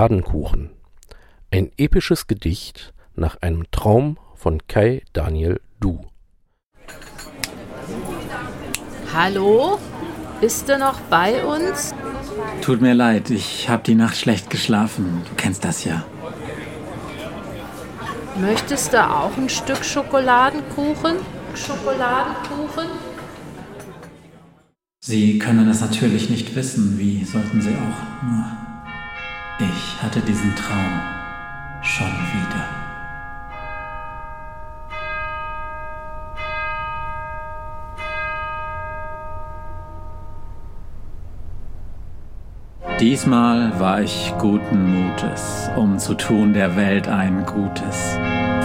Schokoladenkuchen. Ein episches Gedicht nach einem Traum von Kai Daniel Du. Hallo? Bist du noch bei uns? Tut mir leid, ich habe die Nacht schlecht geschlafen. Du kennst das ja. Möchtest du auch ein Stück Schokoladenkuchen? Schokoladenkuchen? Sie können es natürlich nicht wissen, wie sollten Sie auch. Nur ich hatte diesen Traum schon wieder. Diesmal war ich guten Mutes, um zu tun der Welt ein Gutes.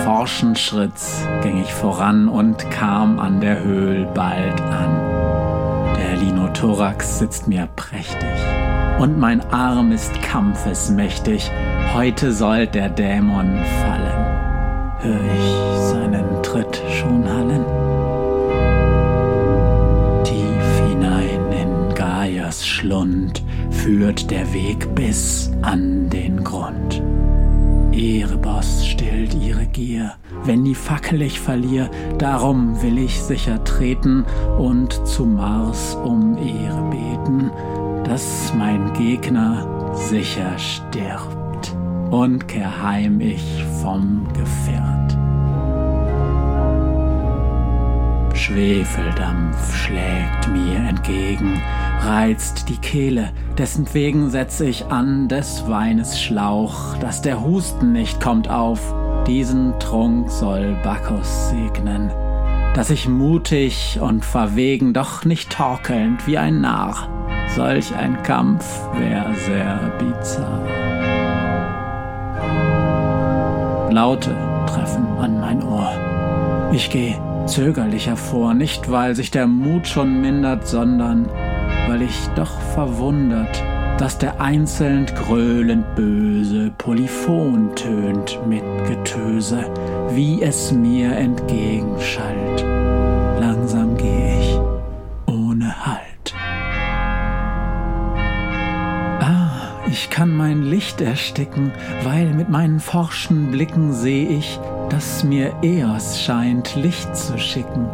Forschen Schritts ging ich voran und kam an der Höhl bald an. Der Linothorax sitzt mir prächtig und mein Arm ist kampfesmächtig. Heute soll der Dämon fallen. Hör ich seinen Tritt schon hallen? Tief hinein in Gaias Schlund führt der Weg bis an den Grund. Erebos stillt ihre Gier, wenn die Fackel ich verlier, darum will ich sicher treten und zu Mars um Ehre beten, dass mein Gegner sicher stirbt und kehr heim ich vom Gefährt. Schwefeldampf schlägt mir entgegen, reizt die Kehle, dessen wegen setz ich an des Weines Schlauch, dass der Husten nicht kommt auf, diesen Trunk soll Bacchus segnen, dass ich mutig und verwegen, doch nicht torkelnd wie ein Narr, solch ein Kampf wär sehr bizarr. Laute treffen an mein Ohr. Ich geh zögerlich hervor, nicht weil sich der Mut schon mindert, sondern weil ich doch verwundert, dass der einzeln gröhlend böse Polyphon tönt mit Getöse, wie es mir entgegenschallt. Mein Licht ersticken, weil mit meinen forschen Blicken seh ich, dass mir Eos scheint, Licht zu schicken,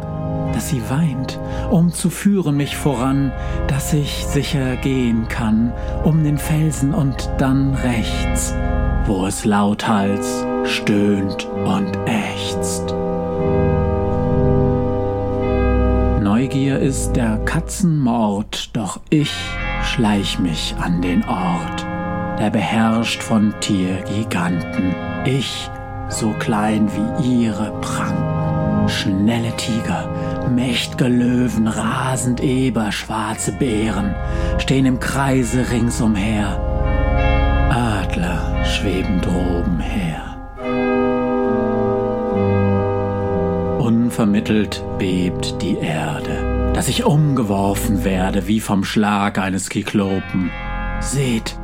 dass sie weint, um zu führen mich voran, dass ich sicher gehen kann, um den Felsen und dann rechts, wo es lauthals stöhnt und ächzt. Neugier ist der Katzenmord, doch ich schleich mich an den Ort, der beherrscht von Tiergiganten. Ich so klein wie ihre Pranken. Schnelle Tiger, mächt'ge Löwen, rasend Eber, schwarze Bären stehen im Kreise ringsumher. Adler schweben droben her. Unvermittelt bebt die Erde, dass ich umgeworfen werde wie vom Schlag eines Kyklopen. Seht,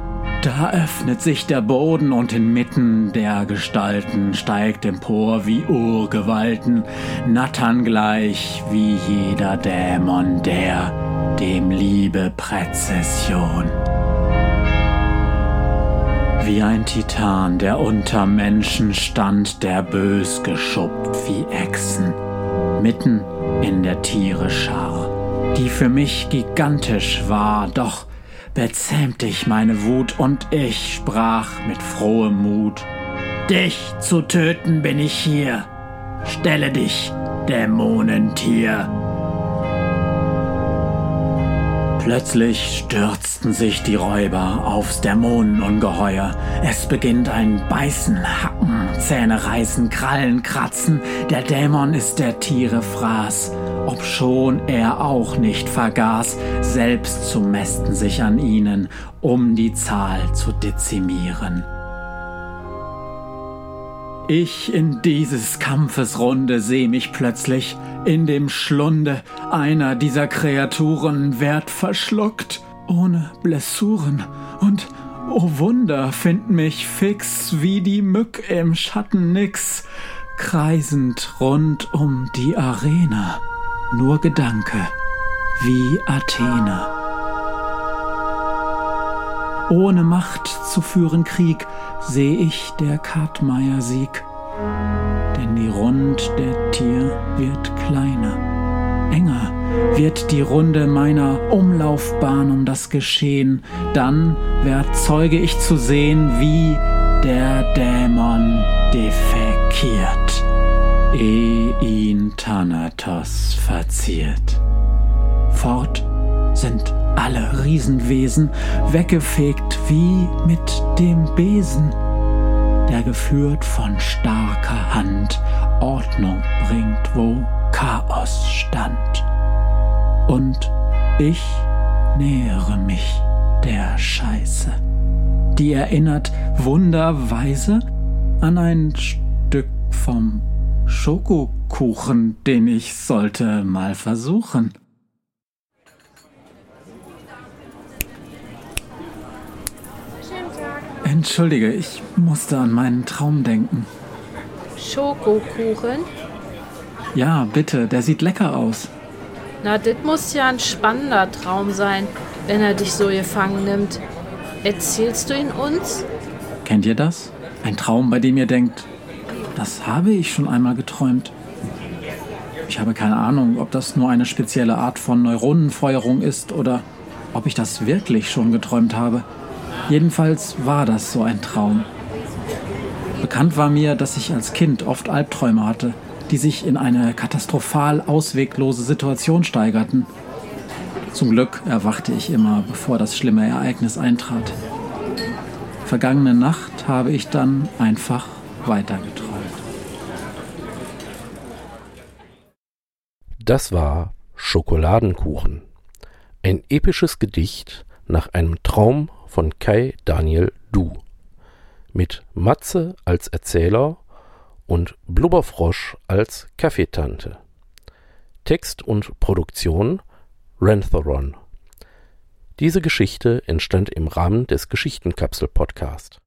da öffnet sich der Boden und inmitten der Gestalten steigt empor wie Urgewalten, nattern gleich wie jeder Dämon, der dem Liebe Präzession. Wie ein Titan, der unter Menschen stand, der bös geschuppt wie Echsen, mitten in der Tiere Schar, die für mich gigantisch war, doch bezähmte ich meine Wut und ich sprach mit frohem Mut. Dich zu töten bin ich hier. Stelle dich, Dämonentier. Plötzlich stürzten sich die Räuber aufs Dämonenungeheuer. Es beginnt ein Beißen, Hacken, Zähne reißen, Krallen kratzen. Der Dämon ist der Tiere Fraß obschon er auch nicht vergaß, selbst zu mästen sich an ihnen, um die Zahl zu dezimieren. Ich in dieses Kampfes Runde seh mich plötzlich in dem Schlunde einer dieser Kreaturen werd verschluckt, ohne Blessuren und oh Wunder, find mich fix wie die Mück im Schatten nix, kreisend rund um die Arena nur Gedanke, wie Athene. ohne Macht zu führen Krieg, seh ich der Kartmeier Sieg. Denn die Rund der Tier wird kleiner, enger wird die Runde meiner Umlaufbahn um das Geschehen, dann werd Zeuge ich zu sehen, wie der Dämon defekiert, eh ihn Thanatos verziert. Fort sind alle Riesenwesen, weggefegt wie mit dem Besen, der geführt von starker Hand Ordnung bringt, wo Chaos stand. Und ich nähere mich der Scheiße. Die erinnert wunderweise an ein Stück vom Schokokuchen, den ich sollte mal versuchen. Entschuldige, ich musste an meinen Traum denken. Schokokuchen? Ja, bitte, der sieht lecker aus. Na, das muss ja ein spannender Traum sein, wenn er dich so gefangen nimmt. Erzählst du ihn uns? Kennt ihr das? Ein Traum, bei dem ihr denkt, das habe ich schon einmal geträumt. Ich habe keine Ahnung, ob das nur eine spezielle Art von Neuronenfeuerung ist oder ob ich das wirklich schon geträumt habe. Jedenfalls war das so ein Traum. Bekannt war mir, dass ich als Kind oft Albträume hatte, die sich in eine katastrophal ausweglose Situation steigerten. Zum Glück erwachte ich immer, bevor das schlimme Ereignis eintrat. Vergangene Nacht habe ich dann einfach weitergeträumt. Das war Schokoladenkuchen. Ein episches Gedicht nach einem Traum von Kai Daniel Du. Mit Matze als Erzähler und Blubberfrosch als Kaffeetante. Text und Produktion Rantheron. Diese Geschichte entstand im Rahmen des Geschichtenkapsel-Podcast.